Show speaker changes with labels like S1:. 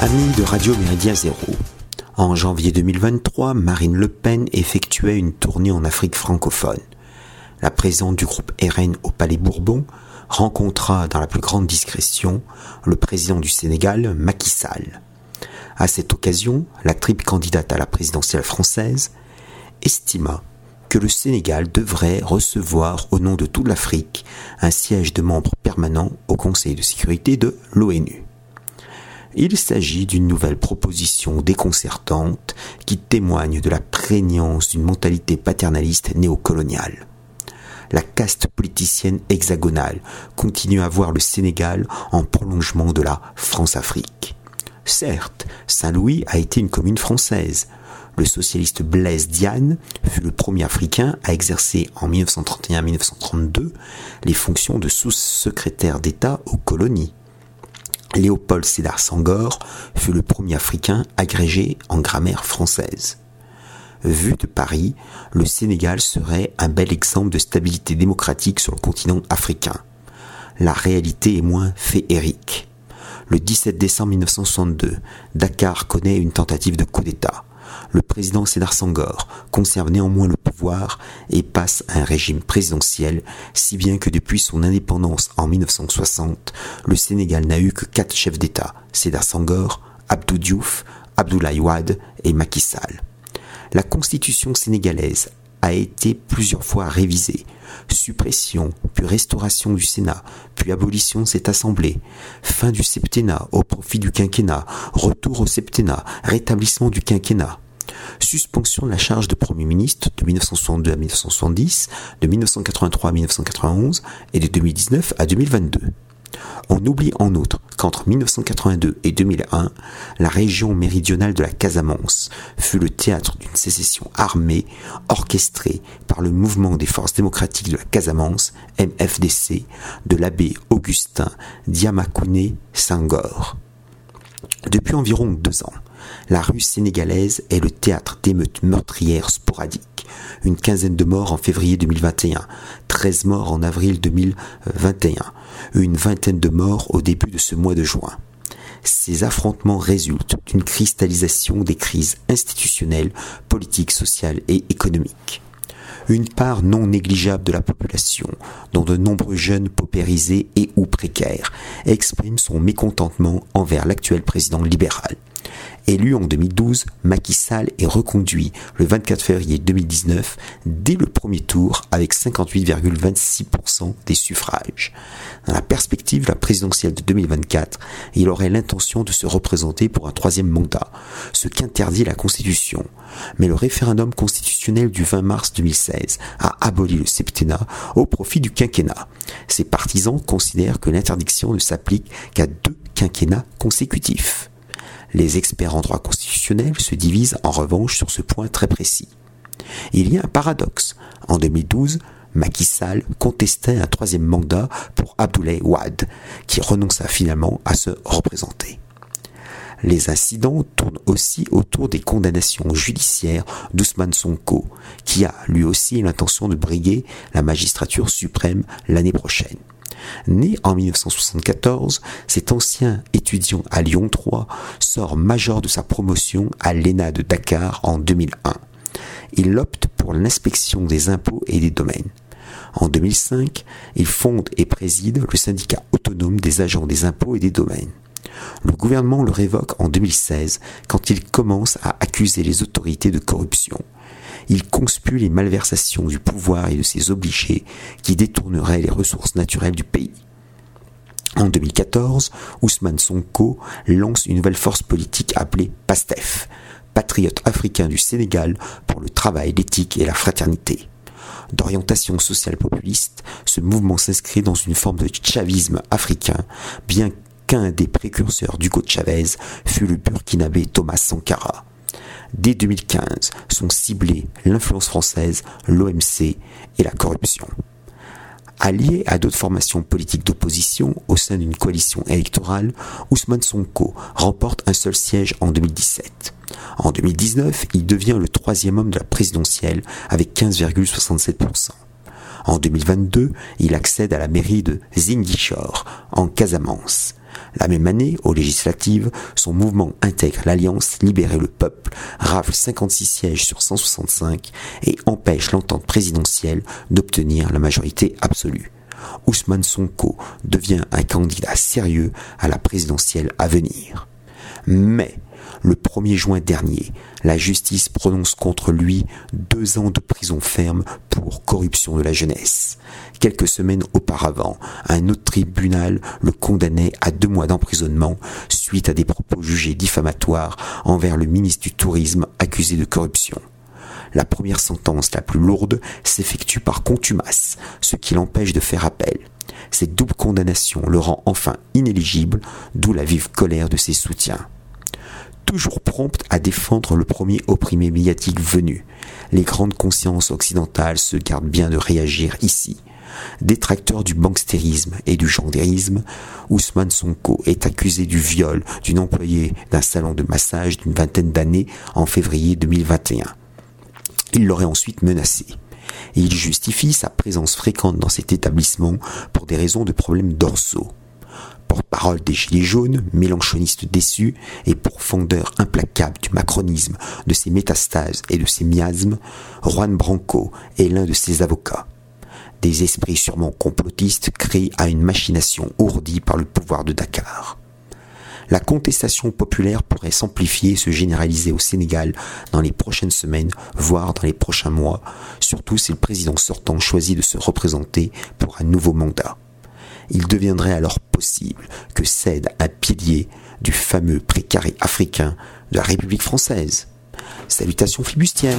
S1: Amis de Radio Méridien Zéro. En janvier 2023, Marine Le Pen effectuait une tournée en Afrique francophone. La présidente du groupe RN au Palais Bourbon rencontra dans la plus grande discrétion le président du Sénégal, Macky Sall. À cette occasion, la triple candidate à la présidentielle française estima que le Sénégal devrait recevoir au nom de toute l'Afrique un siège de membre permanent au Conseil de sécurité de l'ONU. Il s'agit d'une nouvelle proposition déconcertante qui témoigne de la prégnance d'une mentalité paternaliste néocoloniale. La caste politicienne hexagonale continue à voir le Sénégal en prolongement de la France-Afrique. Certes, Saint-Louis a été une commune française. Le socialiste Blaise Diagne fut le premier Africain à exercer en 1931-1932 les fonctions de sous-secrétaire d'État aux colonies. Léopold Sédar Senghor fut le premier Africain agrégé en grammaire française. Vu de Paris, le Sénégal serait un bel exemple de stabilité démocratique sur le continent africain. La réalité est moins féerique. Le 17 décembre 1962, Dakar connaît une tentative de coup d'État le président Sédar Sangor conserve néanmoins le pouvoir et passe à un régime présidentiel, si bien que depuis son indépendance en 1960, le Sénégal n'a eu que quatre chefs d'État, Sédar Sangor, Abdou Diouf, Abdoulaye Wade et Macky Sall. La constitution sénégalaise a été plusieurs fois révisée. Suppression, puis restauration du Sénat, puis abolition de cette assemblée, fin du septennat au profit du quinquennat, retour au septennat, rétablissement du quinquennat. Suspension de la charge de Premier ministre de 1962 à 1970, de 1983 à 1991 et de 2019 à 2022. On oublie en outre qu'entre 1982 et 2001, la région méridionale de la Casamance fut le théâtre d'une sécession armée orchestrée par le mouvement des forces démocratiques de la Casamance, MFDC, de l'abbé Augustin Diamakouné Senghor. Depuis environ deux ans, la rue sénégalaise est le théâtre d'émeutes meurtrières sporadiques. Une quinzaine de morts en février 2021, 13 morts en avril 2021, une vingtaine de morts au début de ce mois de juin. Ces affrontements résultent d'une cristallisation des crises institutionnelles, politiques, sociales et économiques une part non négligeable de la population, dont de nombreux jeunes paupérisés et ou précaires, exprime son mécontentement envers l'actuel président libéral. Élu en 2012, Macky Sall est reconduit le 24 février 2019 dès le premier tour avec 58,26% des suffrages. Dans la perspective de la présidentielle de 2024, il aurait l'intention de se représenter pour un troisième mandat, ce qu'interdit la Constitution. Mais le référendum constitutionnel du 20 mars 2016 a aboli le septennat au profit du quinquennat. Ses partisans considèrent que l'interdiction ne s'applique qu'à deux quinquennats consécutifs. Les experts en droit constitutionnel se divisent en revanche sur ce point très précis. Il y a un paradoxe. En 2012, Macky Sall contestait un troisième mandat pour Abdoulaye Wade, qui renonça finalement à se représenter. Les incidents tournent aussi autour des condamnations judiciaires d'Ousmane Sonko, qui a lui aussi l'intention de briguer la magistrature suprême l'année prochaine. Né en 1974, cet ancien étudiant à Lyon 3 sort major de sa promotion à l'ENA de Dakar en 2001. Il opte pour l'inspection des impôts et des domaines. En 2005, il fonde et préside le syndicat autonome des agents des impôts et des domaines. Le gouvernement le révoque en 2016 quand il commence à accuser les autorités de corruption il conspue les malversations du pouvoir et de ses obligés qui détourneraient les ressources naturelles du pays. En 2014, Ousmane Sonko lance une nouvelle force politique appelée PASTEF, Patriote africain du Sénégal pour le travail, l'éthique et la fraternité. D'orientation sociale populiste, ce mouvement s'inscrit dans une forme de chavisme africain, bien qu'un des précurseurs d'Hugo Chavez fut le burkinabé Thomas Sankara dès 2015 sont ciblés l'influence française, l'OMC et la corruption. Allié à d'autres formations politiques d'opposition au sein d'une coalition électorale, Ousmane Sonko remporte un seul siège en 2017. En 2019, il devient le troisième homme de la présidentielle avec 15,67%. En 2022, il accède à la mairie de Ziguinchor, en Casamance. La même année, aux législatives, son mouvement intègre l'Alliance Libérer le Peuple, rafle 56 sièges sur 165 et empêche l'entente présidentielle d'obtenir la majorité absolue. Ousmane Sonko devient un candidat sérieux à la présidentielle à venir. Mais le 1er juin dernier, la justice prononce contre lui deux ans de prison ferme pour corruption de la jeunesse. Quelques semaines auparavant, un autre tribunal le condamnait à deux mois d'emprisonnement suite à des propos jugés diffamatoires envers le ministre du Tourisme accusé de corruption. La première sentence la plus lourde s'effectue par contumace, ce qui l'empêche de faire appel. Cette double condamnation le rend enfin inéligible, d'où la vive colère de ses soutiens toujours prompte à défendre le premier opprimé médiatique venu. Les grandes consciences occidentales se gardent bien de réagir ici. Détracteur du bangstérisme et du gendérisme, Ousmane Sonko est accusé du viol d'une employée d'un salon de massage d'une vingtaine d'années en février 2021. Il l'aurait ensuite menacé. Il justifie sa présence fréquente dans cet établissement pour des raisons de problèmes dorsaux porte-parole des Gilets jaunes, mélanchoniste déçu et pourfondeur implacable du macronisme, de ses métastases et de ses miasmes, Juan Branco est l'un de ses avocats. Des esprits sûrement complotistes créés à une machination ourdie par le pouvoir de Dakar. La contestation populaire pourrait s'amplifier et se généraliser au Sénégal dans les prochaines semaines, voire dans les prochains mois, surtout si le président sortant choisit de se représenter pour un nouveau mandat il deviendrait alors possible que cède un pilier du fameux précaré africain de la République française. Salutations fibustières.